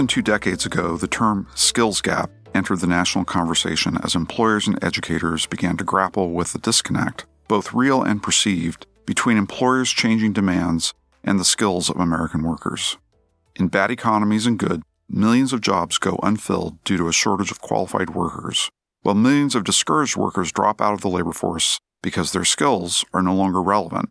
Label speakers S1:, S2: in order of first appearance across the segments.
S1: than two decades ago, the term skills gap entered the national conversation as employers and educators began to grapple with the disconnect, both real and perceived, between employers' changing demands and the skills of American workers. In bad economies and good, millions of jobs go unfilled due to a shortage of qualified workers, while millions of discouraged workers drop out of the labor force because their skills are no longer relevant.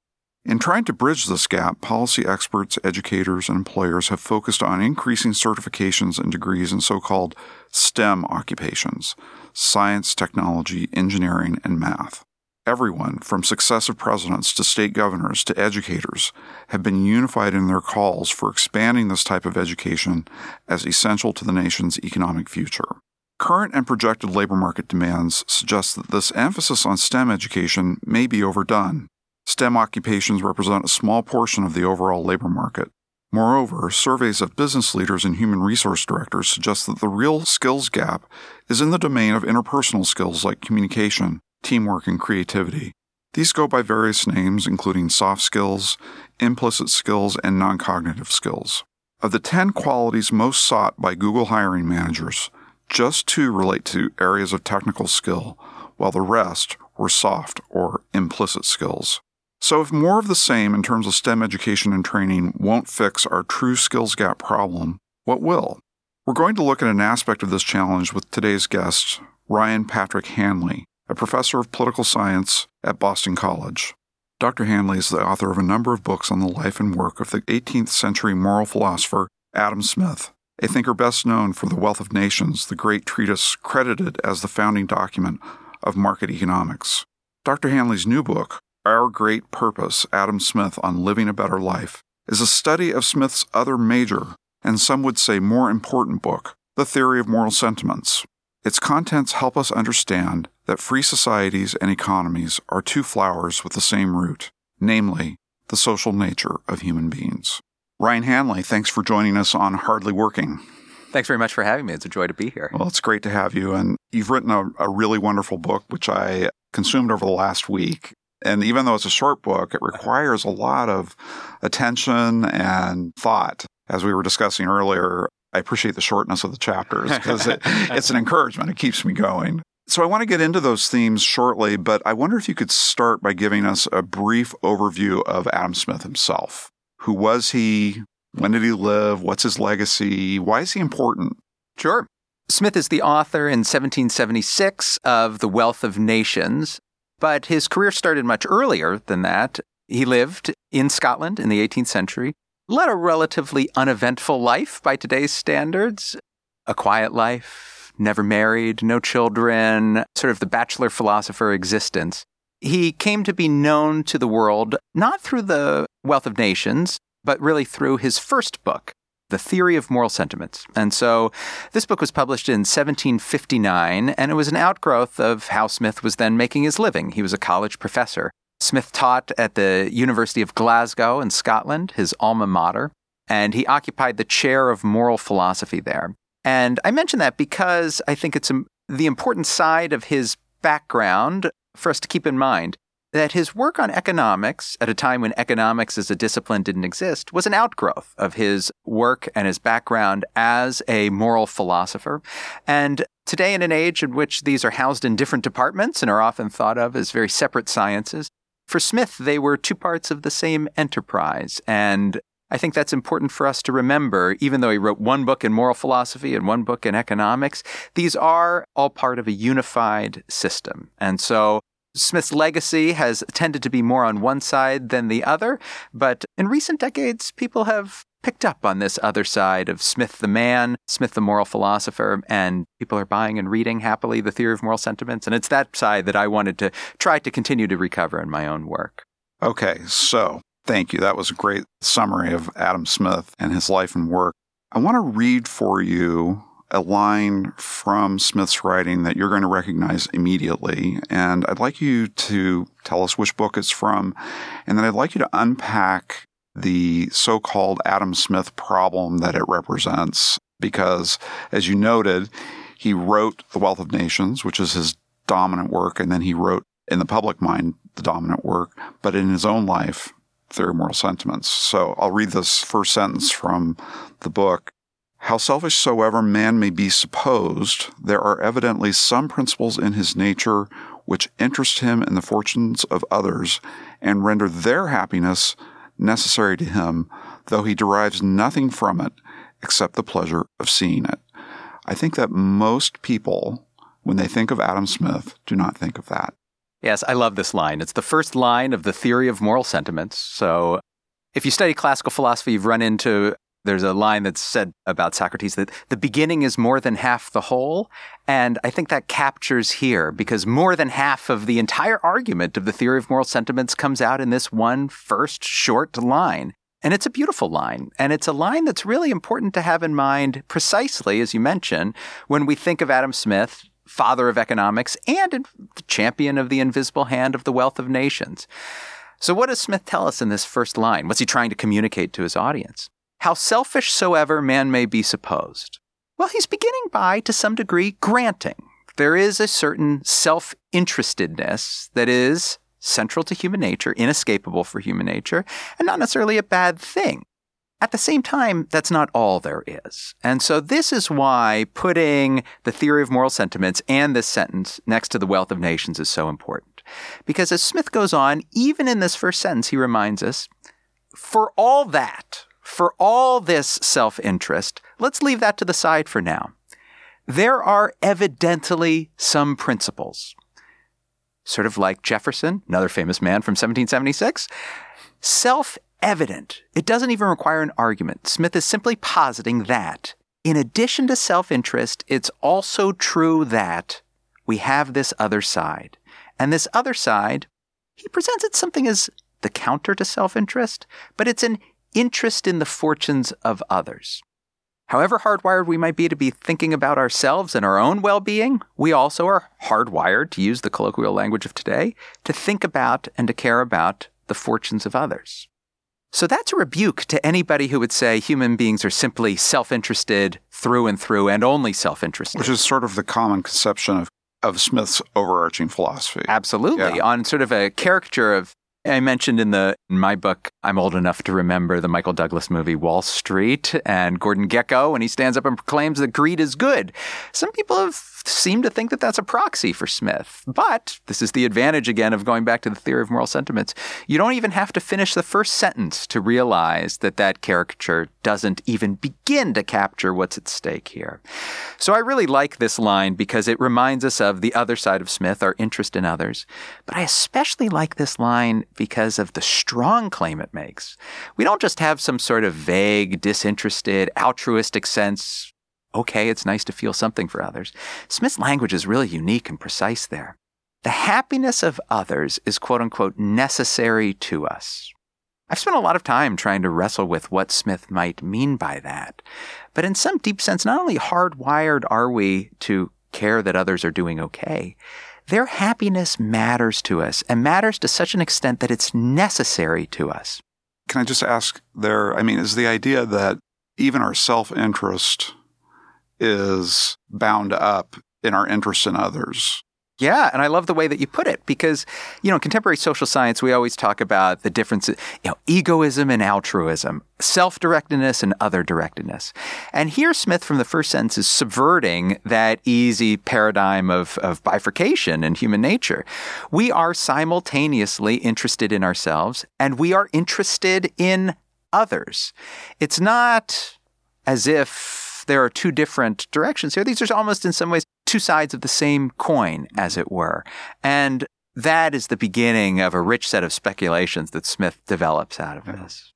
S1: In trying to bridge this gap, policy experts, educators, and employers have focused on increasing certifications and degrees in so called STEM occupations science, technology, engineering, and math. Everyone, from successive presidents to state governors to educators, have been unified in their calls for expanding this type of education as essential to the nation's economic future. Current and projected labor market demands suggest that this emphasis on STEM education may be overdone. STEM occupations represent a small portion of the overall labor market. Moreover, surveys of business leaders and human resource directors suggest that the real skills gap is in the domain of interpersonal skills like communication, teamwork, and creativity. These go by various names, including soft skills, implicit skills, and non cognitive skills. Of the 10 qualities most sought by Google hiring managers, just two relate to areas of technical skill, while the rest were soft or implicit skills. So, if more of the same in terms of STEM education and training won't fix our true skills gap problem, what will? We're going to look at an aspect of this challenge with today's guest, Ryan Patrick Hanley, a professor of political science at Boston College. Dr. Hanley is the author of a number of books on the life and work of the 18th century moral philosopher Adam Smith, a thinker best known for The Wealth of Nations, the great treatise credited as the founding document of market economics. Dr. Hanley's new book, Our Great Purpose Adam Smith on Living a Better Life, is a study of Smith's other major, and some would say more important book, The Theory of Moral Sentiments. Its contents help us understand that free societies and economies are two flowers with the same root, namely, the social nature of human beings. Ryan Hanley, thanks for joining us on Hardly Working.
S2: Thanks very much for having me. It's a joy to be here.
S1: Well, it's great to have you. And you've written a, a really wonderful book, which I consumed over the last week. And even though it's a short book, it requires a lot of attention and thought. As we were discussing earlier, I appreciate the shortness of the chapters because it, it's an encouragement. It keeps me going. So I want to get into those themes shortly, but I wonder if you could start by giving us a brief overview of Adam Smith himself. Who was he? When did he live? What's his legacy? Why is he important?
S2: Sure. Smith is the author in 1776 of The Wealth of Nations, but his career started much earlier than that. He lived in Scotland in the 18th century, led a relatively uneventful life by today's standards, a quiet life, never married, no children, sort of the bachelor philosopher existence. He came to be known to the world not through the Wealth of Nations, but really through his first book, The Theory of Moral Sentiments. And so this book was published in 1759, and it was an outgrowth of how Smith was then making his living. He was a college professor. Smith taught at the University of Glasgow in Scotland, his alma mater, and he occupied the chair of moral philosophy there. And I mention that because I think it's the important side of his background for us to keep in mind that his work on economics, at a time when economics as a discipline didn't exist, was an outgrowth of his work and his background as a moral philosopher. And today, in an age in which these are housed in different departments and are often thought of as very separate sciences, for Smith, they were two parts of the same enterprise. And I think that's important for us to remember, even though he wrote one book in moral philosophy and one book in economics, these are all part of a unified system. And so Smith's legacy has tended to be more on one side than the other, but in recent decades, people have picked up on this other side of Smith the man, Smith the moral philosopher, and people are buying and reading happily the theory of moral sentiments. And it's that side that I wanted to try to continue to recover in my own work.
S1: Okay, so thank you. That was a great summary of Adam Smith and his life and work. I want to read for you a line from Smith's writing that you're going to recognize immediately. And I'd like you to tell us which book it's from. And then I'd like you to unpack the so called Adam Smith problem that it represents. Because, as you noted, he wrote The Wealth of Nations, which is his dominant work. And then he wrote, in the public mind, the dominant work. But in his own life, Theory of Moral Sentiments. So I'll read this first sentence from the book. How selfish soever man may be supposed, there are evidently some principles in his nature which interest him in the fortunes of others and render their happiness necessary to him, though he derives nothing from it except the pleasure of seeing it. I think that most people, when they think of Adam Smith, do not think of that.
S2: Yes, I love this line. It's the first line of the theory of moral sentiments. So if you study classical philosophy, you've run into there's a line that's said about Socrates that the beginning is more than half the whole. And I think that captures here because more than half of the entire argument of the theory of moral sentiments comes out in this one first short line. And it's a beautiful line. And it's a line that's really important to have in mind precisely, as you mentioned, when we think of Adam Smith, father of economics and the champion of the invisible hand of the wealth of nations. So, what does Smith tell us in this first line? What's he trying to communicate to his audience? How selfish soever man may be supposed. Well, he's beginning by, to some degree, granting there is a certain self interestedness that is central to human nature, inescapable for human nature, and not necessarily a bad thing. At the same time, that's not all there is. And so this is why putting the theory of moral sentiments and this sentence next to the wealth of nations is so important. Because as Smith goes on, even in this first sentence, he reminds us, for all that, for all this self interest, let's leave that to the side for now. There are evidently some principles sort of like Jefferson, another famous man from 1776. Self evident. It doesn't even require an argument. Smith is simply positing that, in addition to self interest, it's also true that we have this other side. And this other side, he presents it something as the counter to self interest, but it's an interest in the fortunes of others. However hardwired we might be to be thinking about ourselves and our own well being, we also are hardwired, to use the colloquial language of today, to think about and to care about the fortunes of others. So that's a rebuke to anybody who would say human beings are simply self interested through and through and only self interested.
S1: Which is sort of the common conception of, of Smith's overarching philosophy.
S2: Absolutely. Yeah. On sort of a caricature of I mentioned in the in my book, I'm old enough to remember the Michael Douglas movie Wall Street and Gordon Gekko, when he stands up and proclaims that greed is good. Some people have seemed to think that that's a proxy for Smith. But this is the advantage again of going back to the theory of moral sentiments. You don't even have to finish the first sentence to realize that that caricature doesn't even begin to capture what's at stake here. So I really like this line because it reminds us of the other side of Smith, our interest in others. But I especially like this line because of the strong claim it makes. We don't just have some sort of vague, disinterested, altruistic sense okay, it's nice to feel something for others. Smith's language is really unique and precise there. The happiness of others is quote unquote necessary to us. I've spent a lot of time trying to wrestle with what Smith might mean by that. But in some deep sense, not only hardwired are we to care that others are doing okay, their happiness matters to us and matters to such an extent that it's necessary to us.
S1: Can I just ask there? I mean, is the idea that even our self interest is bound up in our interest in others.
S2: Yeah, and I love the way that you put it because, you know, contemporary social science, we always talk about the difference, you know, egoism and altruism, self-directedness and other-directedness. And here Smith from the first sentence is subverting that easy paradigm of, of bifurcation in human nature. We are simultaneously interested in ourselves and we are interested in others. It's not as if there are two different directions here. These are almost in some ways two sides of the same coin, as it were. And that is the beginning of a rich set of speculations that Smith develops out of this.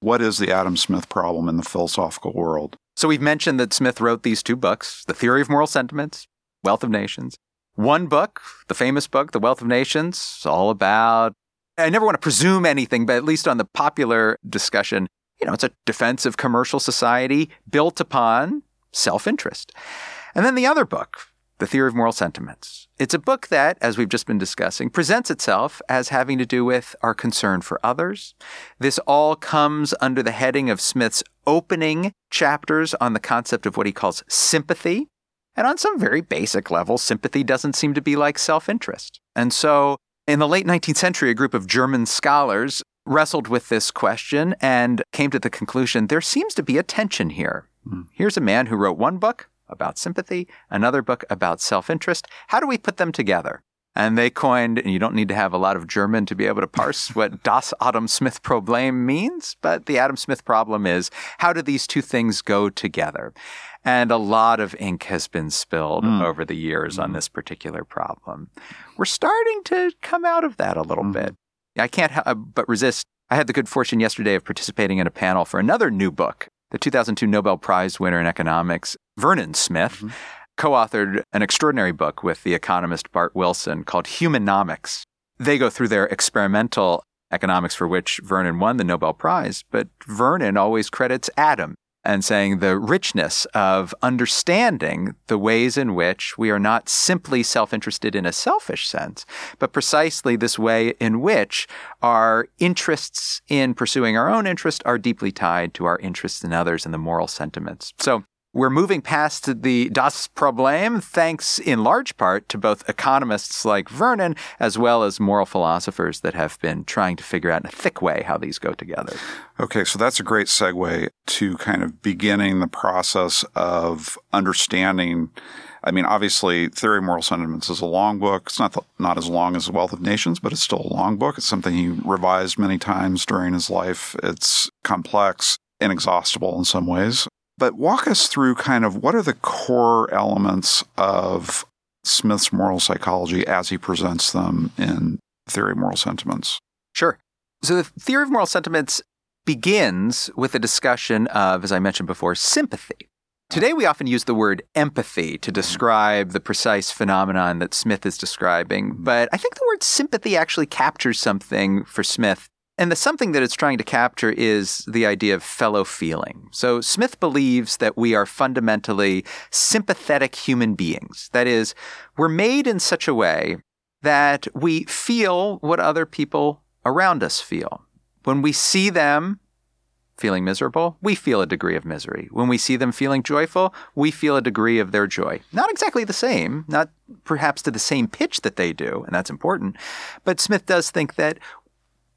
S1: What is the Adam Smith problem in the philosophical world?
S2: So we've mentioned that Smith wrote these two books, The Theory of Moral Sentiments, Wealth of Nations. One book, the famous book, The Wealth of Nations, is all about I never want to presume anything, but at least on the popular discussion, you know, it's a defensive commercial society built upon self interest. And then the other book, The Theory of Moral Sentiments. It's a book that, as we've just been discussing, presents itself as having to do with our concern for others. This all comes under the heading of Smith's opening chapters on the concept of what he calls sympathy. And on some very basic level, sympathy doesn't seem to be like self interest. And so in the late 19th century, a group of German scholars wrestled with this question and came to the conclusion there seems to be a tension here. Mm. Here's a man who wrote one book about sympathy, another book about self interest. How do we put them together? And they coined, and you don't need to have a lot of German to be able to parse what Das Adam Smith Problem means, but the Adam Smith problem is how do these two things go together? And a lot of ink has been spilled mm. over the years mm. on this particular problem. We're starting to come out of that a little mm. bit. I can't ha- but resist. I had the good fortune yesterday of participating in a panel for another new book, the 2002 Nobel Prize winner in economics, Vernon Smith. Mm-hmm co authored an extraordinary book with the economist Bart Wilson called Humanomics. They go through their experimental economics for which Vernon won the Nobel Prize, but Vernon always credits Adam and saying the richness of understanding the ways in which we are not simply self interested in a selfish sense, but precisely this way in which our interests in pursuing our own interest are deeply tied to our interests in others and the moral sentiments. So we're moving past the Das Problem thanks in large part to both economists like Vernon as well as moral philosophers that have been trying to figure out in a thick way how these go together.
S1: Okay, so that's a great segue to kind of beginning the process of understanding. I mean, obviously, Theory of Moral Sentiments is a long book. It's not the, not as long as The Wealth of Nations, but it's still a long book. It's something he revised many times during his life. It's complex, inexhaustible in some ways. But walk us through kind of what are the core elements of Smith's moral psychology as he presents them in Theory of Moral Sentiments?
S2: Sure. So the Theory of Moral Sentiments begins with a discussion of, as I mentioned before, sympathy. Today, we often use the word empathy to mm-hmm. describe the precise phenomenon that Smith is describing, but I think the word sympathy actually captures something for Smith and the something that it's trying to capture is the idea of fellow feeling. So Smith believes that we are fundamentally sympathetic human beings. That is, we're made in such a way that we feel what other people around us feel. When we see them feeling miserable, we feel a degree of misery. When we see them feeling joyful, we feel a degree of their joy. Not exactly the same, not perhaps to the same pitch that they do, and that's important. But Smith does think that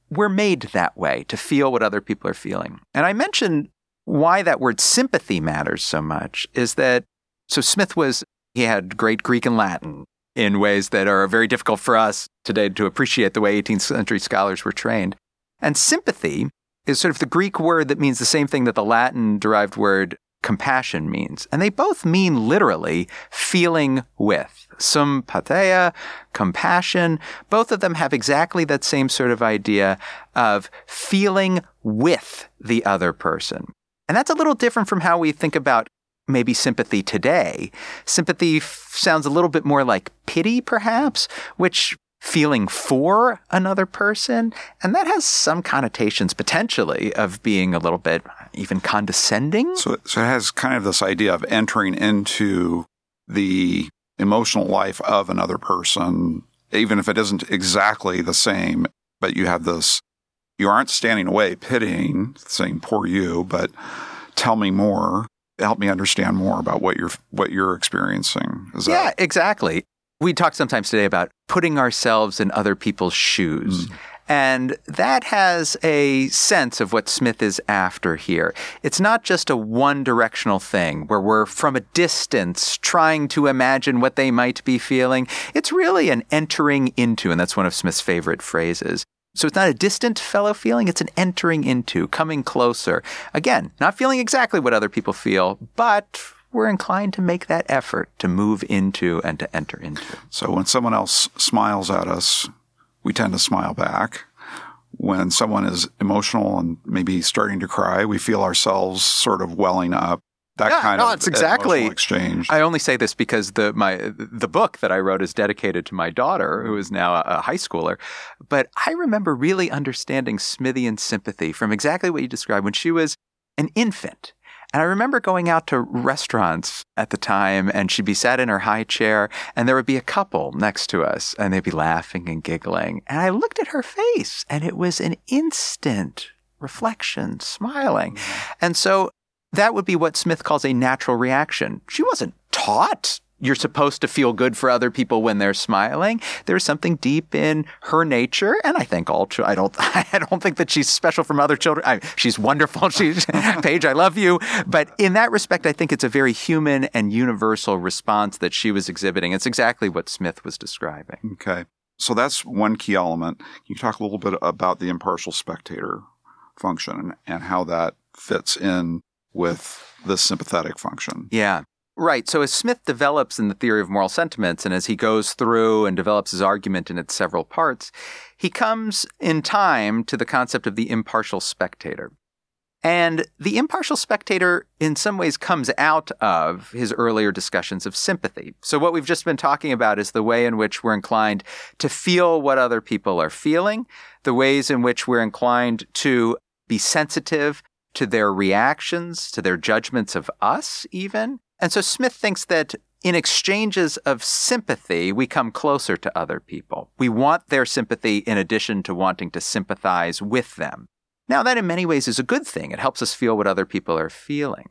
S2: we're made that way to feel what other people are feeling. And I mentioned why that word sympathy matters so much is that so Smith was he had great Greek and Latin in ways that are very difficult for us today to appreciate the way 18th century scholars were trained. And sympathy is sort of the Greek word that means the same thing that the Latin derived word compassion means. And they both mean literally feeling with. Sympatheia, compassion, both of them have exactly that same sort of idea of feeling with the other person. And that's a little different from how we think about maybe sympathy today. Sympathy f- sounds a little bit more like pity, perhaps, which feeling for another person. And that has some connotations potentially of being a little bit even condescending.
S1: So, so it has kind of this idea of entering into the emotional life of another person, even if it isn't exactly the same, but you have this, you aren't standing away pitying, saying, poor you, but tell me more. Help me understand more about what you're what you're experiencing.
S2: Is yeah, that- exactly. We talk sometimes today about putting ourselves in other people's shoes. Mm. And that has a sense of what Smith is after here. It's not just a one directional thing where we're from a distance trying to imagine what they might be feeling. It's really an entering into, and that's one of Smith's favorite phrases. So it's not a distant fellow feeling, it's an entering into, coming closer. Again, not feeling exactly what other people feel, but we're inclined to make that effort to move into and to enter into.
S1: So when someone else smiles at us, we tend to smile back. When someone is emotional and maybe starting to cry, we feel ourselves sort of welling up. That
S2: yeah,
S1: kind
S2: no,
S1: of
S2: it's exactly
S1: exchange.
S2: I only say this because the my the book that I wrote is dedicated to my daughter, who mm-hmm. is now a, a high schooler. But I remember really understanding Smithian sympathy from exactly what you described when she was an infant and I remember going out to restaurants at the time, and she'd be sat in her high chair, and there would be a couple next to us, and they'd be laughing and giggling. And I looked at her face, and it was an instant reflection, smiling. Mm-hmm. And so that would be what Smith calls a natural reaction. She wasn't taught you're supposed to feel good for other people when they're smiling. There's something deep in her nature, and I think all. I don't. I don't think that she's special from other children. I, she's wonderful. She's Paige. I love you. But in that respect, I think it's a very human and universal response that she was exhibiting. It's exactly what Smith was describing.
S1: Okay, so that's one key element. Can you talk a little bit about the impartial spectator function and, and how that fits in with the sympathetic function?
S2: Yeah. Right. So as Smith develops in the theory of moral sentiments and as he goes through and develops his argument in its several parts, he comes in time to the concept of the impartial spectator. And the impartial spectator, in some ways, comes out of his earlier discussions of sympathy. So, what we've just been talking about is the way in which we're inclined to feel what other people are feeling, the ways in which we're inclined to be sensitive to their reactions, to their judgments of us, even. And so Smith thinks that in exchanges of sympathy, we come closer to other people. We want their sympathy in addition to wanting to sympathize with them. Now, that in many ways is a good thing. It helps us feel what other people are feeling.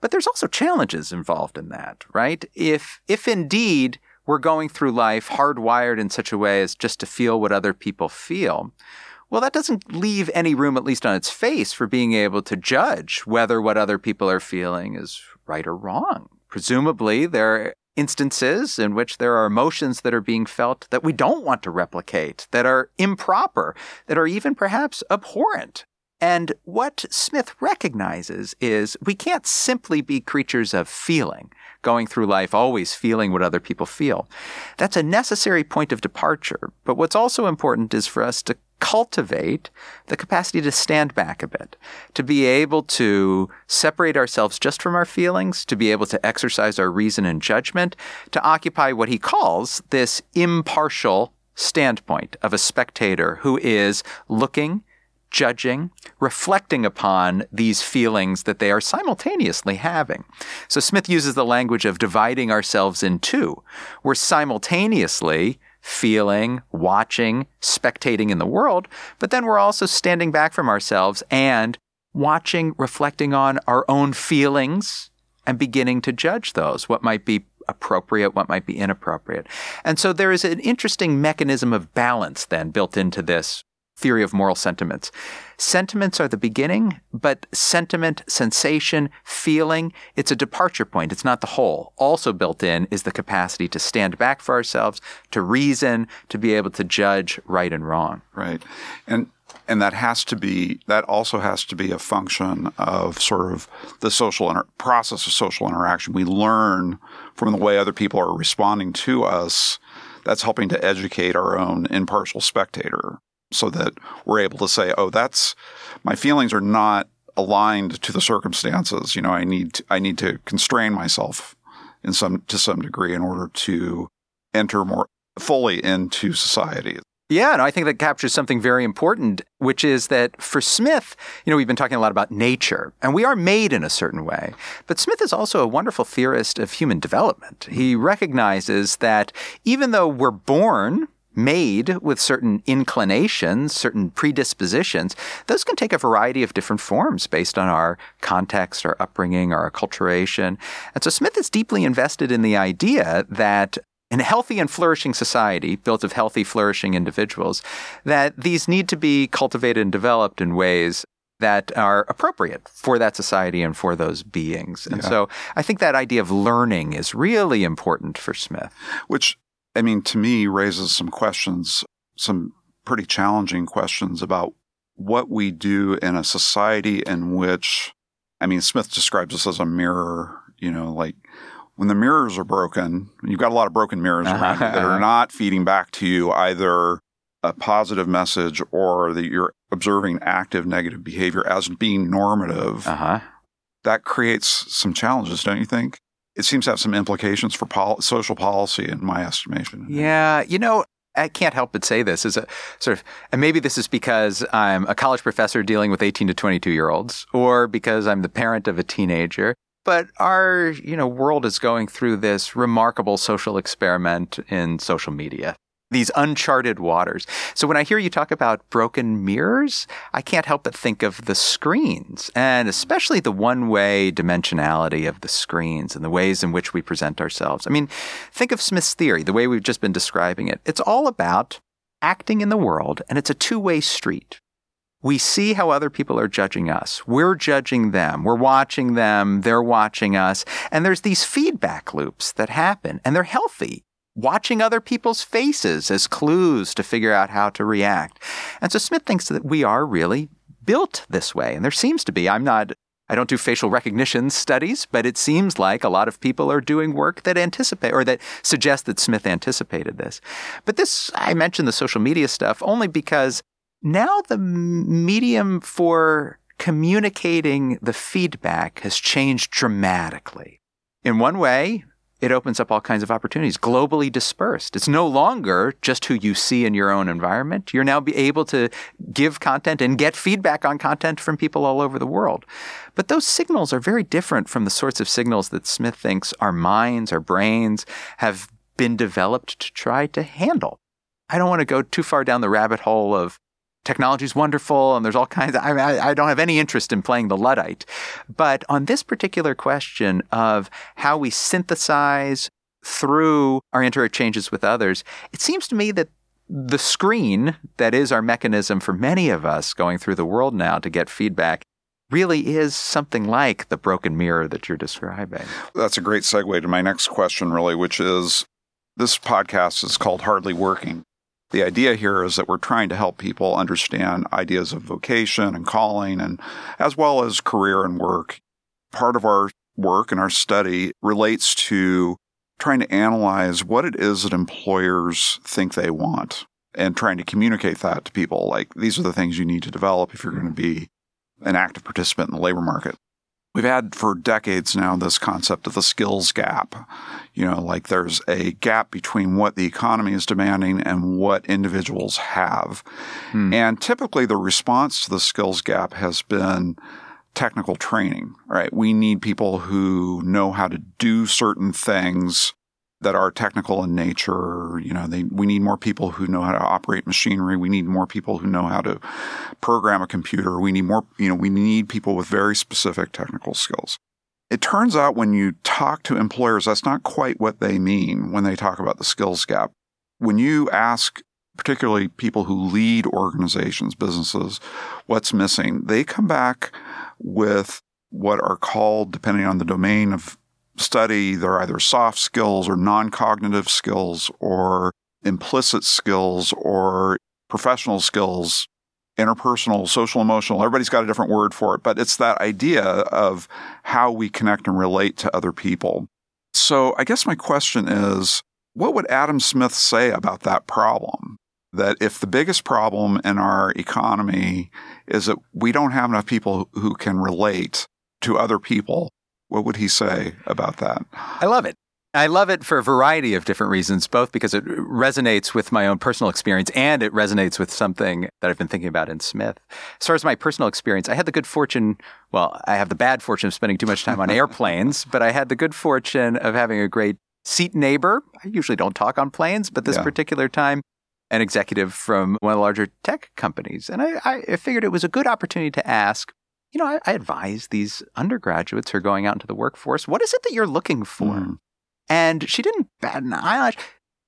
S2: But there's also challenges involved in that, right? If, if indeed we're going through life hardwired in such a way as just to feel what other people feel, well, that doesn't leave any room, at least on its face, for being able to judge whether what other people are feeling is right or wrong. Presumably, there are instances in which there are emotions that are being felt that we don't want to replicate, that are improper, that are even perhaps abhorrent. And what Smith recognizes is we can't simply be creatures of feeling, going through life always feeling what other people feel. That's a necessary point of departure. But what's also important is for us to cultivate the capacity to stand back a bit, to be able to separate ourselves just from our feelings, to be able to exercise our reason and judgment, to occupy what he calls this impartial standpoint of a spectator who is looking, judging, reflecting upon these feelings that they are simultaneously having. So Smith uses the language of dividing ourselves in two. We're simultaneously feeling, watching, spectating in the world, but then we're also standing back from ourselves and watching, reflecting on our own feelings and beginning to judge those, what might be appropriate, what might be inappropriate. And so there is an interesting mechanism of balance then built into this theory of moral sentiments. Sentiments are the beginning, but sentiment, sensation, feeling, it's a departure point. It's not the whole. Also built in is the capacity to stand back for ourselves, to reason, to be able to judge right and wrong.
S1: Right. And and that has to be that also has to be a function of sort of the social inter- process of social interaction. We learn from the way other people are responding to us. That's helping to educate our own impartial spectator so that we're able to say, oh, that's my feelings are not aligned to the circumstances. You know, I need to, I need to constrain myself in some to some degree in order to enter more fully into society.
S2: Yeah, and I think that captures something very important, which is that for Smith, you know, we've been talking a lot about nature, and we are made in a certain way. But Smith is also a wonderful theorist of human development. He recognizes that even though we're born made with certain inclinations, certain predispositions, those can take a variety of different forms based on our context, our upbringing, our acculturation. And so Smith is deeply invested in the idea that in a healthy and flourishing society built of healthy, flourishing individuals, that these need to be cultivated and developed in ways that are appropriate for that society and for those beings. And yeah. so I think that idea of learning is really important for Smith.
S1: Which I mean, to me, raises some questions, some pretty challenging questions about what we do in a society in which, I mean, Smith describes this as a mirror, you know, like when the mirrors are broken, you've got a lot of broken mirrors around you that are not feeding back to you either a positive message or that you're observing active negative behavior as being normative. Uh-huh. That creates some challenges, don't you think? It seems to have some implications for pol- social policy, in my estimation.
S2: Yeah, you know, I can't help but say this is a sort of, and maybe this is because I'm a college professor dealing with 18 to 22 year olds, or because I'm the parent of a teenager. But our, you know, world is going through this remarkable social experiment in social media. These uncharted waters. So when I hear you talk about broken mirrors, I can't help but think of the screens and especially the one way dimensionality of the screens and the ways in which we present ourselves. I mean, think of Smith's theory, the way we've just been describing it. It's all about acting in the world and it's a two way street. We see how other people are judging us. We're judging them. We're watching them. They're watching us. And there's these feedback loops that happen and they're healthy watching other people's faces as clues to figure out how to react. And so Smith thinks that we are really built this way. And there seems to be, I'm not, I don't do facial recognition studies, but it seems like a lot of people are doing work that anticipate or that suggests that Smith anticipated this. But this, I mentioned the social media stuff only because now the medium for communicating the feedback has changed dramatically. In one way, it opens up all kinds of opportunities, globally dispersed. It's no longer just who you see in your own environment. You're now be able to give content and get feedback on content from people all over the world. But those signals are very different from the sorts of signals that Smith thinks our minds, our brains have been developed to try to handle. I don't want to go too far down the rabbit hole of technology is wonderful and there's all kinds of, I, I don't have any interest in playing the Luddite. But on this particular question of how we synthesize through our interchanges with others, it seems to me that the screen that is our mechanism for many of us going through the world now to get feedback really is something like the broken mirror that you're describing.
S1: That's a great segue to my next question, really, which is this podcast is called Hardly Working. The idea here is that we're trying to help people understand ideas of vocation and calling and as well as career and work. Part of our work and our study relates to trying to analyze what it is that employers think they want and trying to communicate that to people. Like these are the things you need to develop if you're going to mm-hmm. be an active participant in the labor market. We've had for decades now this concept of the skills gap. You know, like there's a gap between what the economy is demanding and what individuals have. Hmm. And typically the response to the skills gap has been technical training, right? We need people who know how to do certain things that are technical in nature. You know, they, we need more people who know how to operate machinery. We need more people who know how to program a computer. We need more, you know, we need people with very specific technical skills. It turns out when you talk to employers, that's not quite what they mean when they talk about the skills gap. When you ask particularly people who lead organizations, businesses, what's missing, they come back with what are called, depending on the domain of study, they're either soft skills or non cognitive skills or implicit skills or professional skills, interpersonal, social, emotional. Everybody's got a different word for it, but it's that idea of how we connect and relate to other people. So I guess my question is what would Adam Smith say about that problem? That if the biggest problem in our economy is that we don't have enough people who can relate to other people, what would he say about that?
S2: I love it. I love it for a variety of different reasons, both because it resonates with my own personal experience and it resonates with something that I've been thinking about in Smith. As far as my personal experience, I had the good fortune, well, I have the bad fortune of spending too much time on airplanes, but I had the good fortune of having a great seat neighbor. I usually don't talk on planes, but this yeah. particular time, an executive from one of the larger tech companies. And I, I figured it was a good opportunity to ask you know, I, I, advise these undergraduates who are going out into the workforce, what is it that you're looking for? Mm. And she didn't bat an eyelash.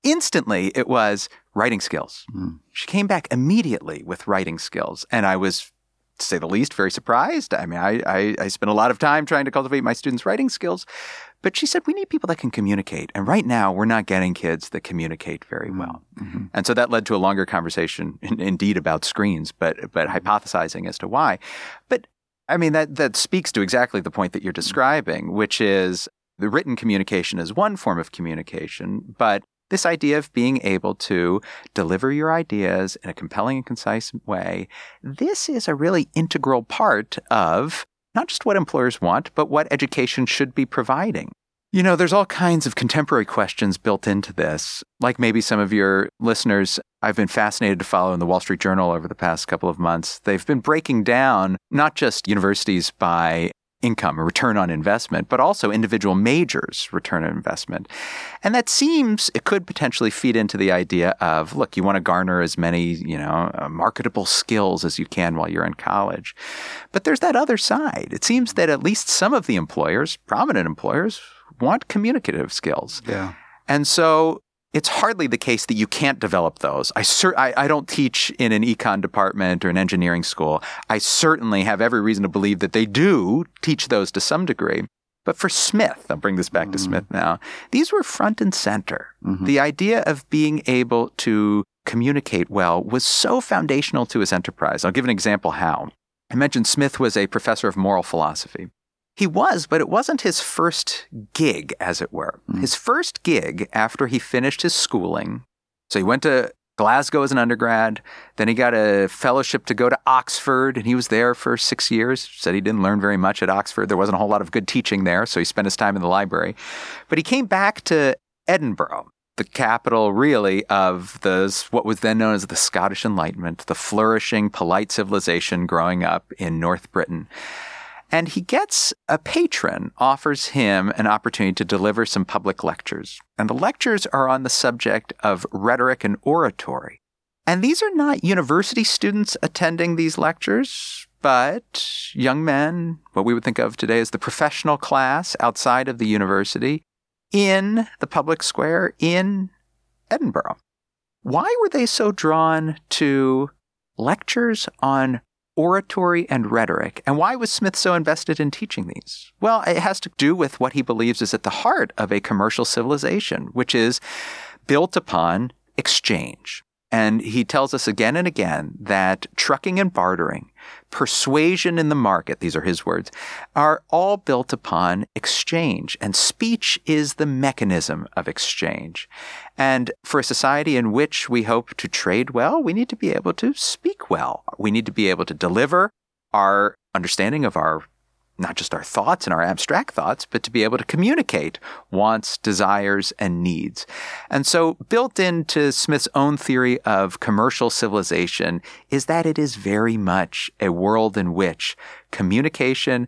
S2: Instantly, it was writing skills. Mm. She came back immediately with writing skills. And I was, to say the least, very surprised. I mean, I, I, I spent a lot of time trying to cultivate my students' writing skills. But she said, we need people that can communicate. And right now, we're not getting kids that communicate very mm. well. Mm-hmm. And so that led to a longer conversation, in, indeed, about screens, but, but hypothesizing as to why. But I mean, that, that speaks to exactly the point that you're mm. describing, which is the written communication is one form of communication, but this idea of being able to deliver your ideas in a compelling and concise way, this is a really integral part of not just what employers want, but what education should be providing. You know, there's all kinds of contemporary questions built into this. Like maybe some of your listeners, I've been fascinated to follow in the Wall Street Journal over the past couple of months. They've been breaking down not just universities by income, a return on investment, but also individual majors' return on investment. And that seems it could potentially feed into the idea of look, you want to garner as many, you know, uh, marketable skills as you can while you're in college. But there's that other side. It seems that at least some of the employers, prominent employers, want communicative skills.
S1: Yeah.
S2: And so it's hardly the case that you can't develop those. I, cer- I, I, don't teach in an econ department or an engineering school. I certainly have every reason to believe that they do teach those to some degree. But for Smith, I'll bring this back mm-hmm. to Smith now, these were front and center. Mm-hmm. The idea of being able to communicate well was so foundational to his enterprise. I'll give an example how. I mentioned Smith was a professor of moral philosophy. He was, but it wasn't his first gig, as it were. Mm. His first gig after he finished his schooling. So he went to Glasgow as an undergrad. Then he got a fellowship to go to Oxford, and he was there for six years. Said he didn't learn very much at Oxford. There wasn't a whole lot of good teaching there, so he spent his time in the library. But he came back to Edinburgh, the capital, really, of the what was then known as the Scottish Enlightenment, the flourishing, polite civilization growing up in North Britain. And he gets a patron offers him an opportunity to deliver some public lectures. And the lectures are on the subject of rhetoric and oratory. And these are not university students attending these lectures, but young men, what we would think of today as the professional class outside of the university, in the public square in Edinburgh. Why were they so drawn to lectures on oratory and rhetoric. And why was Smith so invested in teaching these? Well, it has to do with what he believes is at the heart of a commercial civilization, which is built upon exchange. And he tells us again and again that trucking and bartering, persuasion in the market, these are his words, are all built upon exchange. And speech is the mechanism of exchange. And for a society in which we hope to trade well, we need to be able to speak well. We need to be able to deliver our understanding of our not just our thoughts and our abstract thoughts, but to be able to communicate wants, desires, and needs. And so, built into Smith's own theory of commercial civilization is that it is very much a world in which communication,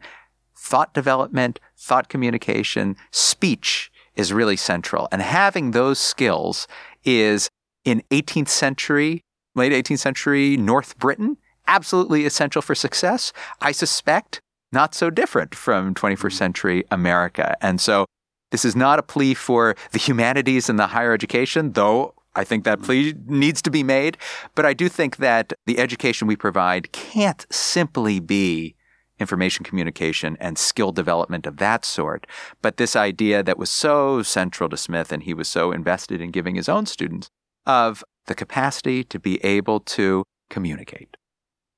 S2: thought development, thought communication, speech is really central. And having those skills is in 18th century, late 18th century North Britain, absolutely essential for success. I suspect not so different from 21st mm-hmm. century America. And so this is not a plea for the humanities and the higher education, though I think that plea needs to be made. But I do think that the education we provide can't simply be information communication and skill development of that sort. But this idea that was so central to Smith and he was so invested in giving his own students of the capacity to be able to communicate.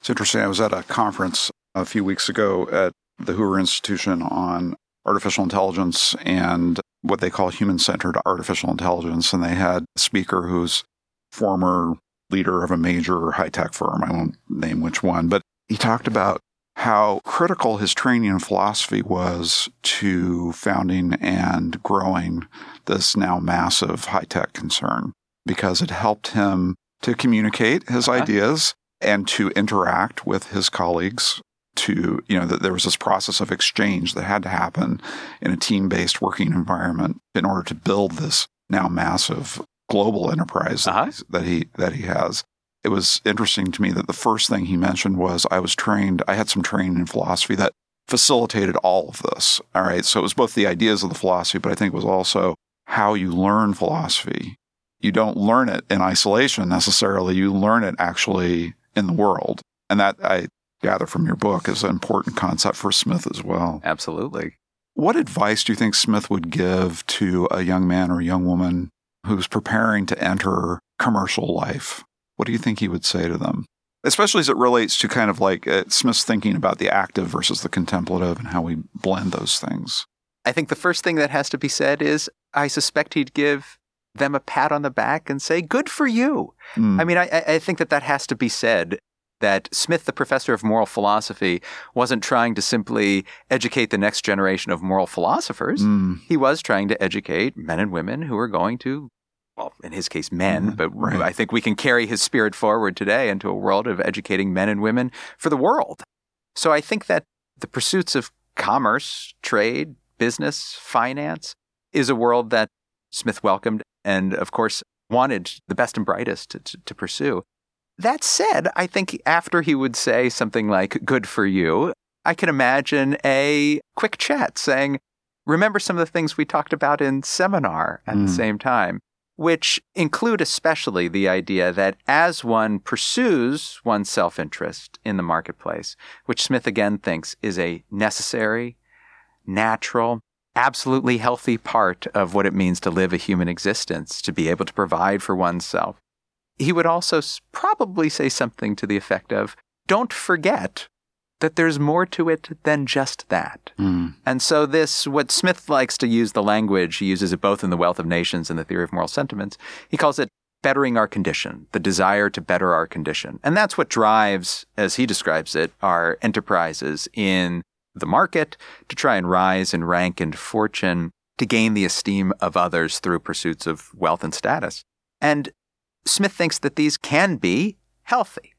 S1: It's interesting. I was at a conference a few weeks ago at the Hoover Institution on artificial intelligence and what they call human centered artificial intelligence. And they had a speaker who's former leader of a major high tech firm. I won't name which one, but he talked about how critical his training in philosophy was to founding and growing this now massive high tech concern because it helped him to communicate his uh-huh. ideas and to interact with his colleagues to, you know, that there was this process of exchange that had to happen in a team based working environment in order to build this now massive global enterprise uh-huh. that he that he has. It was interesting to me that the first thing he mentioned was I was trained, I had some training in philosophy that facilitated all of this. All right. So it was both the ideas of the philosophy, but I think it was also how you learn philosophy. You don't learn it in isolation necessarily. You learn it actually in the world. And that I gather from your book is an important concept for Smith as well.
S2: Absolutely.
S1: What advice do you think Smith would give to a young man or a young woman who's preparing to enter commercial life? What do you think he would say to them? Especially as it relates to kind of like uh, Smith's thinking about the active versus the contemplative and how we blend those things.
S2: I think the first thing that has to be said is I suspect he'd give them a pat on the back and say, Good for you. Mm. I mean, I, I think that that has to be said that Smith, the professor of moral philosophy, wasn't trying to simply educate the next generation of moral philosophers. Mm. He was trying to educate men and women who are going to, well, in his case, men, mm, but right. I think we can carry his spirit forward today into a world of educating men and women for the world. So I think that the pursuits of commerce, trade, business, finance is a world that Smith welcomed and, of course, wanted the best and brightest to, to, to pursue. That said, I think after he would say something like, good for you, I can imagine a quick chat saying, remember some of the things we talked about in seminar at mm. the same time, which include especially the idea that as one pursues one's self interest in the marketplace, which Smith again thinks is a necessary, natural, absolutely healthy part of what it means to live a human existence, to be able to provide for oneself he would also probably say something to the effect of, don't forget that there's more to it than just that. Mm. And so this, what Smith likes to use the language, he uses it both in The Wealth of Nations and the Theory of Moral Sentiments. He calls it bettering our condition, the desire to better our condition. And that's what drives, as he describes it, our enterprises in the market to try and rise in rank and fortune, to gain the esteem of others through pursuits of wealth and status. And Smith thinks that these can be healthy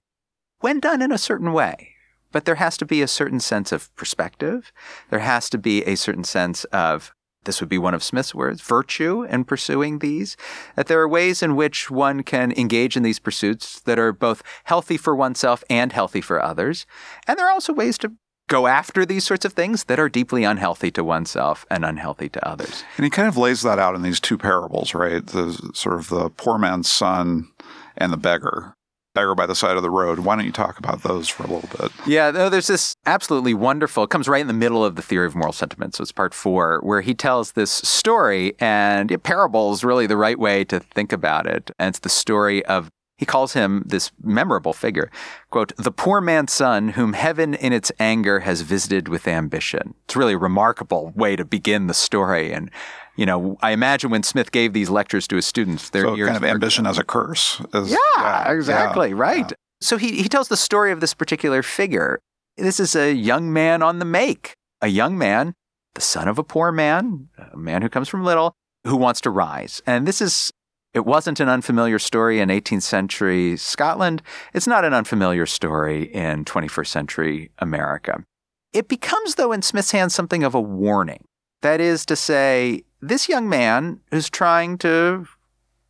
S2: when done in a certain way. But there has to be a certain sense of perspective. There has to be a certain sense of, this would be one of Smith's words, virtue in pursuing these. That there are ways in which one can engage in these pursuits that are both healthy for oneself and healthy for others. And there are also ways to go after these sorts of things that are deeply unhealthy to oneself and unhealthy to others.
S1: And he kind of lays that out in these two parables, right? The sort of the poor man's son and the beggar. Beggar by the side of the road. Why don't you talk about those for a little bit?
S2: Yeah, no, there's this absolutely wonderful, it comes right in the middle of the theory of moral sentiments. So it's part four, where he tells this story, and yeah, parable is really the right way to think about it. And it's the story of he calls him this memorable figure, quote, the poor man's son whom heaven in its anger has visited with ambition. It's really a remarkable way to begin the story. And, you know, I imagine when Smith gave these lectures to his students, their
S1: so kind of ambition as a curse.
S2: Is, yeah, yeah, exactly. Yeah, right. Yeah. So he, he tells the story of this particular figure. This is a young man on the make, a young man, the son of a poor man, a man who comes from little, who wants to rise. And this is it wasn't an unfamiliar story in 18th century Scotland. It's not an unfamiliar story in 21st century America. It becomes, though, in Smith's hands, something of a warning. That is to say, this young man who's trying to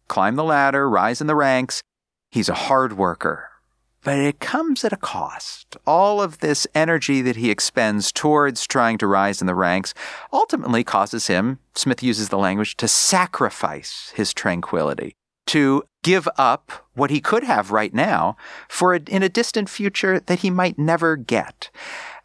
S2: climb the ladder, rise in the ranks, he's a hard worker. But it comes at a cost. All of this energy that he expends towards trying to rise in the ranks ultimately causes him, Smith uses the language, to sacrifice his tranquility, to give up what he could have right now for a, in a distant future that he might never get.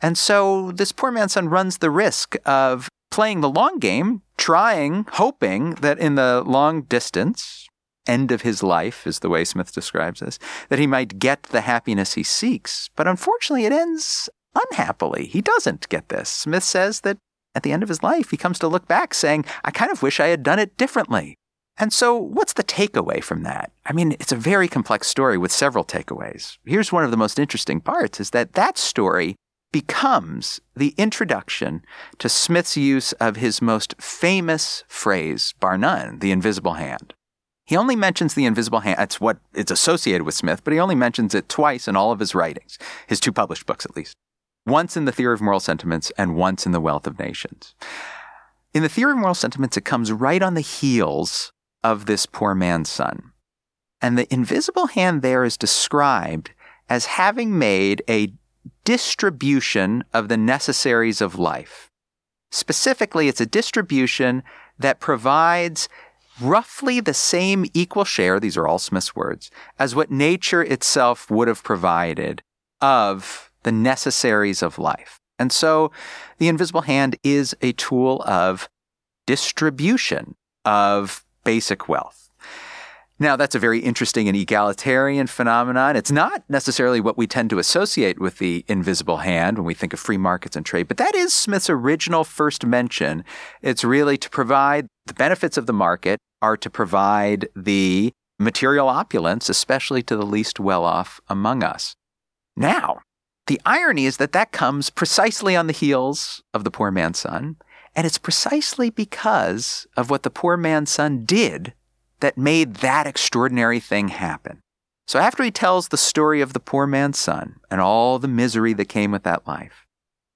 S2: And so this poor man's son runs the risk of playing the long game, trying, hoping that in the long distance, end of his life, is the way Smith describes this, that he might get the happiness he seeks. But unfortunately, it ends unhappily. He doesn't get this. Smith says that at the end of his life, he comes to look back saying, I kind of wish I had done it differently. And so, what's the takeaway from that? I mean, it's a very complex story with several takeaways. Here's one of the most interesting parts is that that story becomes the introduction to Smith's use of his most famous phrase, bar none, the invisible hand. He only mentions the invisible hand. That's what it's associated with Smith, but he only mentions it twice in all of his writings, his two published books at least. Once in The Theory of Moral Sentiments and once in The Wealth of Nations. In The Theory of Moral Sentiments, it comes right on the heels of this poor man's son. And the invisible hand there is described as having made a distribution of the necessaries of life. Specifically, it's a distribution that provides roughly the same equal share, these are all Smith's words, as what nature itself would have provided of the necessaries of life. And so the invisible hand is a tool of distribution of basic wealth. Now, that's a very interesting and egalitarian phenomenon. It's not necessarily what we tend to associate with the invisible hand when we think of free markets and trade, but that is Smith's original first mention. It's really to provide the benefits of the market are to provide the material opulence, especially to the least well off among us. Now, the irony is that that comes precisely on the heels of the poor man's son, and it's precisely because of what the poor man's son did that made that extraordinary thing happen. So after he tells the story of the poor man's son and all the misery that came with that life,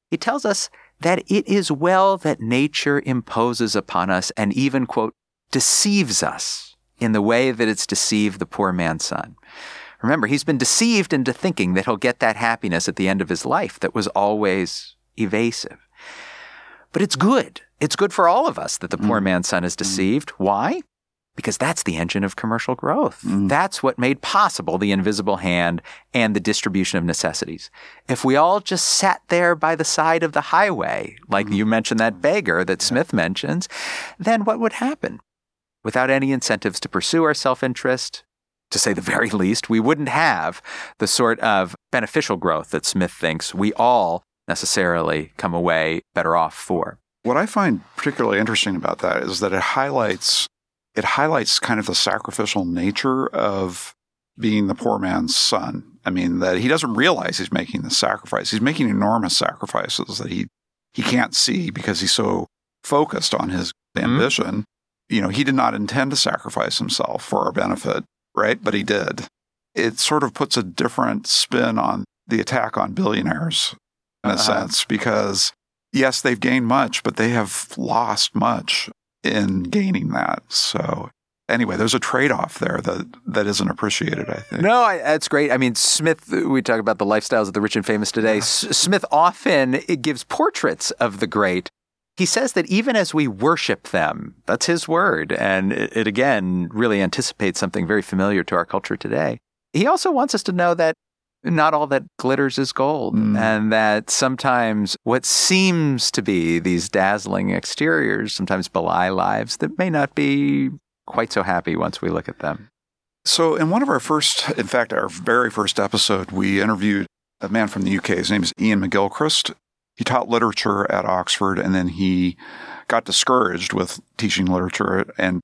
S2: he tells us that it is well that nature imposes upon us and even, quote, deceives us in the way that it's deceived the poor man's son. Remember, he's been deceived into thinking that he'll get that happiness at the end of his life that was always evasive. But it's good. It's good for all of us that the poor mm. man's son is deceived. Why? Because that's the engine of commercial growth. Mm. That's what made possible the invisible hand and the distribution of necessities. If we all just sat there by the side of the highway, like mm. you mentioned that beggar that Smith mentions, then what would happen? Without any incentives to pursue our self interest, to say the very least, we wouldn't have the sort of beneficial growth that Smith thinks we all necessarily come away better off for.
S1: What I find particularly interesting about that is that it highlights it highlights kind of the sacrificial nature of being the poor man's son. I mean that he doesn't realize he's making the sacrifice. He's making enormous sacrifices that he he can't see because he's so focused on his mm-hmm. ambition. Mm-hmm. You know, he did not intend to sacrifice himself for our benefit right? But he did. It sort of puts a different spin on the attack on billionaires in a uh-huh. sense, because yes, they've gained much, but they have lost much in gaining that. So anyway, there's a trade-off there that that isn't appreciated. I think.
S2: No, I, that's great. I mean, Smith. We talk about the lifestyles of the rich and famous today. S- Smith often gives portraits of the great he says that even as we worship them, that's his word. And it, it, again really anticipates something very familiar to our culture today. He also wants us to know that not all that glitters is gold, mm. and that sometimes what seems to be these dazzling exteriors sometimes belie lives that may not be quite so happy once we look at them.
S1: So, in one of our first, in fact, our very first episode, we interviewed a man from the UK. His name is Iain McGilchrist, he taught literature at Oxford and then he got discouraged with teaching literature and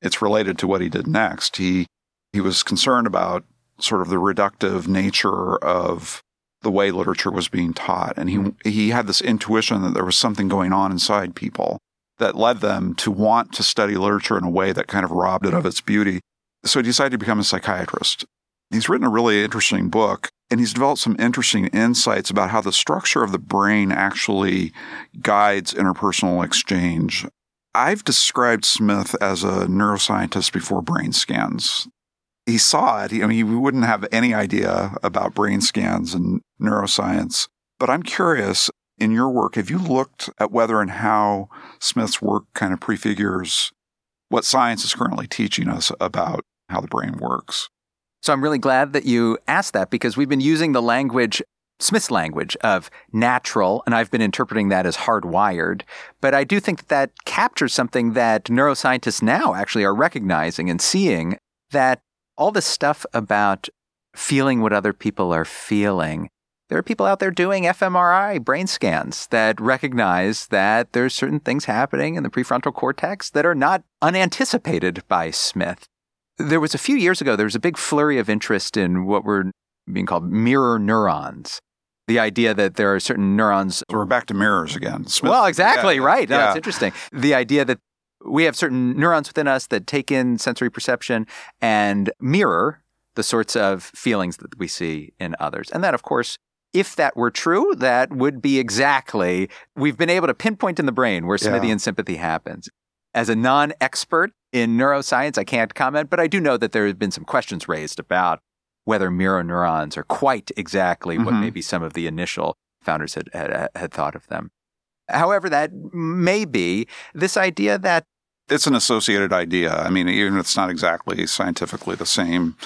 S1: it's related to what he did next. He he was concerned about sort of the reductive nature of the way literature was being taught and he he had this intuition that there was something going on inside people that led them to want to study literature in a way that kind of robbed it of its beauty. So he decided to become a psychiatrist. He's written a really interesting book and he's developed some interesting insights about how the structure of the brain actually guides interpersonal exchange. I've described Smith as a neuroscientist before brain scans. He saw it. I mean, he wouldn't have any idea about brain scans and neuroscience. But I'm curious in your work, have you looked at whether and how Smith's work kind of prefigures what science is currently teaching us about how the brain works?
S2: So I'm really glad that you asked that because we've been using the language Smith's language of natural, and I've been interpreting that as hardwired. But I do think that, that captures something that neuroscientists now actually are recognizing and seeing that all this stuff about feeling what other people are feeling. There are people out there doing fMRI brain scans that recognize that there's certain things happening in the prefrontal cortex that are not unanticipated by Smith. There was a few years ago, there was a big flurry of interest in what were being called mirror neurons. The idea that there are certain neurons.
S1: So we're back to mirrors again.
S2: Smith, well, exactly, yeah, right. No, yeah. That's interesting. The idea that we have certain neurons within us that take in sensory perception and mirror the sorts of feelings that we see in others. And that, of course, if that were true, that would be exactly, we've been able to pinpoint in the brain where Smithian yeah. sympathy happens. As a non expert in neuroscience, I can't comment, but I do know that there have been some questions raised about whether mirror neurons are quite exactly mm-hmm. what maybe some of the initial founders had, had, had thought of them. However, that may be this idea that
S1: it's an associated idea. I mean, even if it's not exactly scientifically the same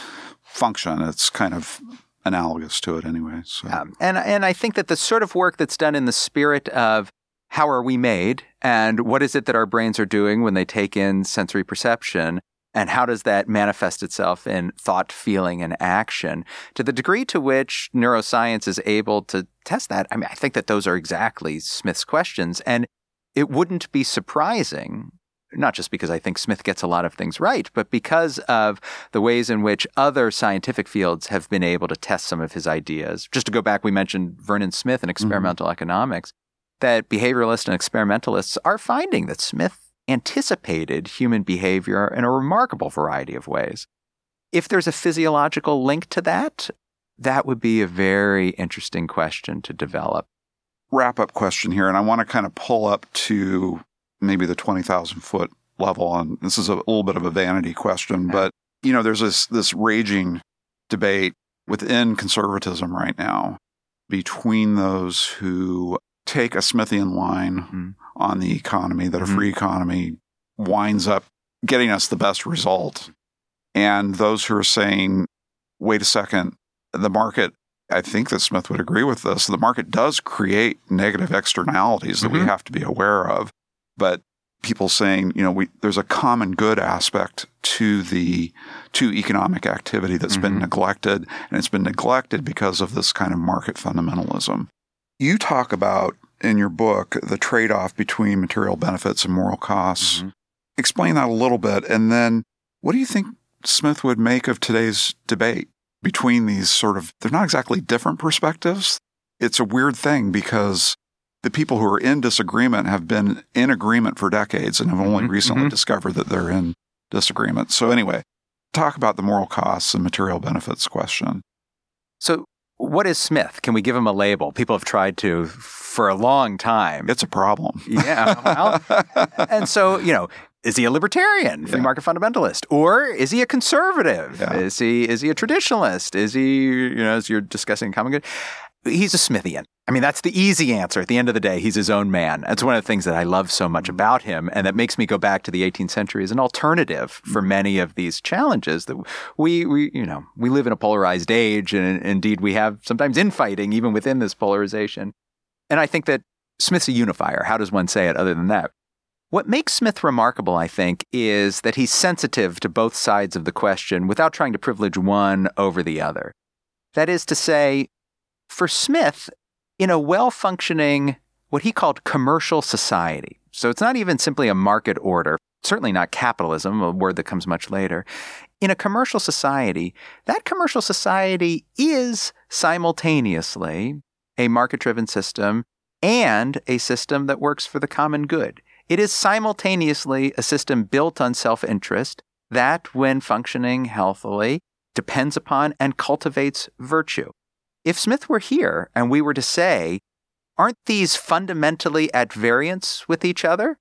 S1: function, it's kind of analogous to it anyway. So.
S2: Um, and and I think that the sort of work that's done in the spirit of how are we made and what is it that our brains are doing when they take in sensory perception and how does that manifest itself in thought, feeling, and action? To the degree to which neuroscience is able to test that, I mean, I think that those are exactly Smith's questions. And it wouldn't be surprising, not just because I think Smith gets a lot of things right, but because of the ways in which other scientific fields have been able to test some of his ideas. Just to go back, we mentioned Vernon Smith and mm-hmm. experimental mm-hmm. economics that behavioralists and experimentalists are finding that Smith anticipated human behavior in a remarkable variety of ways. If there's a physiological link to that, that would be a very interesting question to develop.
S1: wrap up question here, and I want to kind of pull up to maybe the 20,000 foot level. And this is a little bit of a vanity question, but you know, there's this, this raging debate within conservatism right now between those who take a Smithian line mm-hmm. on the economy, that mm-hmm. a free economy winds up getting us the best result, and those who are saying, wait a second, the market I think that Smith would agree with this. The market does create negative externalities that mm-hmm. we have to be aware of. But people saying, you know, we, there's a common good aspect to the to economic activity that's mm-hmm. been neglected, and it's been neglected because of this kind of market fundamentalism. You talk about in your book the trade-off between material benefits and moral costs. Mm-hmm. Explain that a little bit, and then what do you think Smith would make of today's debate? between these sort of, they're not exactly different perspectives. It's a weird thing because the people who are in disagreement have been in agreement for decades and have only mm-hmm. recently mm-hmm. discovered that they're in disagreement. So, anyway, talk about the moral costs and material benefits question.
S2: So, what is Smith? Can we give him a label? People have tried to for a long time.
S1: It's a problem.
S2: Yeah. Well, and so, you know, is he a libertarian, free yeah. market fundamentalist, or is he a conservative? Yeah. Is he is he a traditionalist? Is he you know as you're discussing common good? He's a Smithian. I mean, that's the easy answer. At the end of the day, he's his own man. That's one of the things that I love so much mm-hmm. about him, and that makes me go back to the 18th century as an alternative for mm-hmm. many of these challenges that we, we, you know, we live in a polarized age, and indeed we have sometimes infighting even within this polarization. And I think that Smith's a unifier. How does one say it other than that? What makes Smith remarkable, I think, is that he's sensitive to both sides of the question without trying to privilege one over the other. That is to say, for Smith, in a well functioning, what he called commercial society, so it's not even simply a market order, certainly not capitalism, a word that comes much later. In a commercial society, that commercial society is simultaneously a market driven system and a system that works for the common good. It is simultaneously a system built on self interest that, when functioning healthily, depends upon and cultivates virtue. If Smith were here and we were to say, aren't these fundamentally at variance with each other?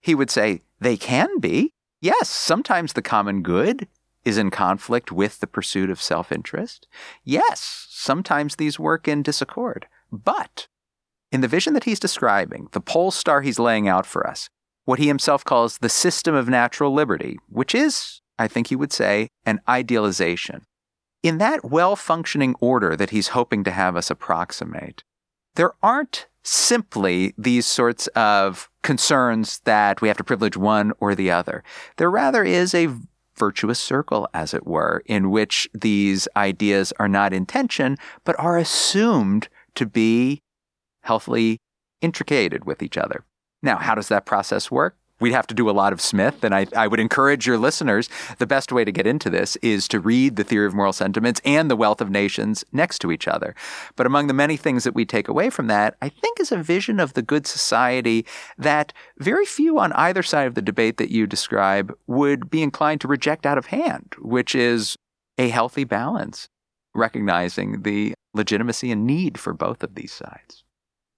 S2: He would say, they can be. Yes, sometimes the common good is in conflict with the pursuit of self interest. Yes, sometimes these work in disaccord. But in the vision that he's describing, the pole star he's laying out for us, what he himself calls the system of natural liberty, which is, I think he would say, an idealization. In that well functioning order that he's hoping to have us approximate, there aren't simply these sorts of concerns that we have to privilege one or the other. There rather is a virtuous circle, as it were, in which these ideas are not in tension, but are assumed to be healthily intricated with each other. Now, how does that process work? We'd have to do a lot of Smith, and I, I, would encourage your listeners the best way to get into this is to read the Theory of Moral Sentiments and The Wealth of Nations next to each other. But among the many things that we take away from that, I think is a vision of the good society that very few on either side of the debate that you describe would be inclined to reject out of hand, which is a healthy balance, recognizing the legitimacy and need for both of these sides.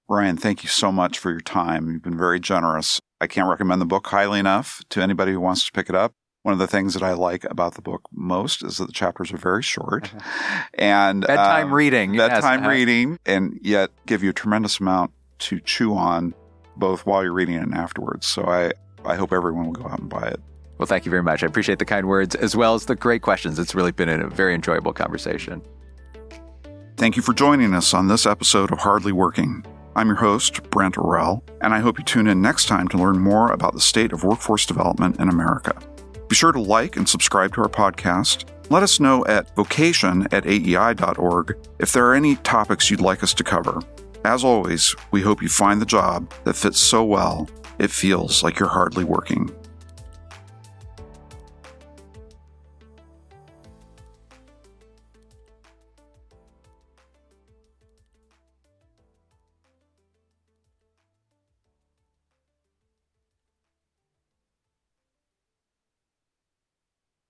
S1: Ryan, thank you so much for your time. You've been very generous. I can't recommend the book highly enough to anybody who wants to pick it up. One of the things that I like about the book most is that the chapters are very short and
S2: bedtime um, reading,
S1: bedtime yes. reading, and yet give you a tremendous amount to chew on, both while you're reading it and afterwards. So I, I hope everyone will go out and buy it.
S2: Well, thank you very much. I appreciate the kind words as well as the great questions. It's really been a very enjoyable conversation.
S1: Thank you for joining us on this episode of Hardly Working. I'm your host, Brent Orrell, and I hope you tune in next time to learn more about the state of workforce development in America. Be sure to like and subscribe to our podcast. Let us know at vocation at aei.org if there are any topics you'd like us to cover. As always, we hope you find the job that fits so well it feels like you're hardly working.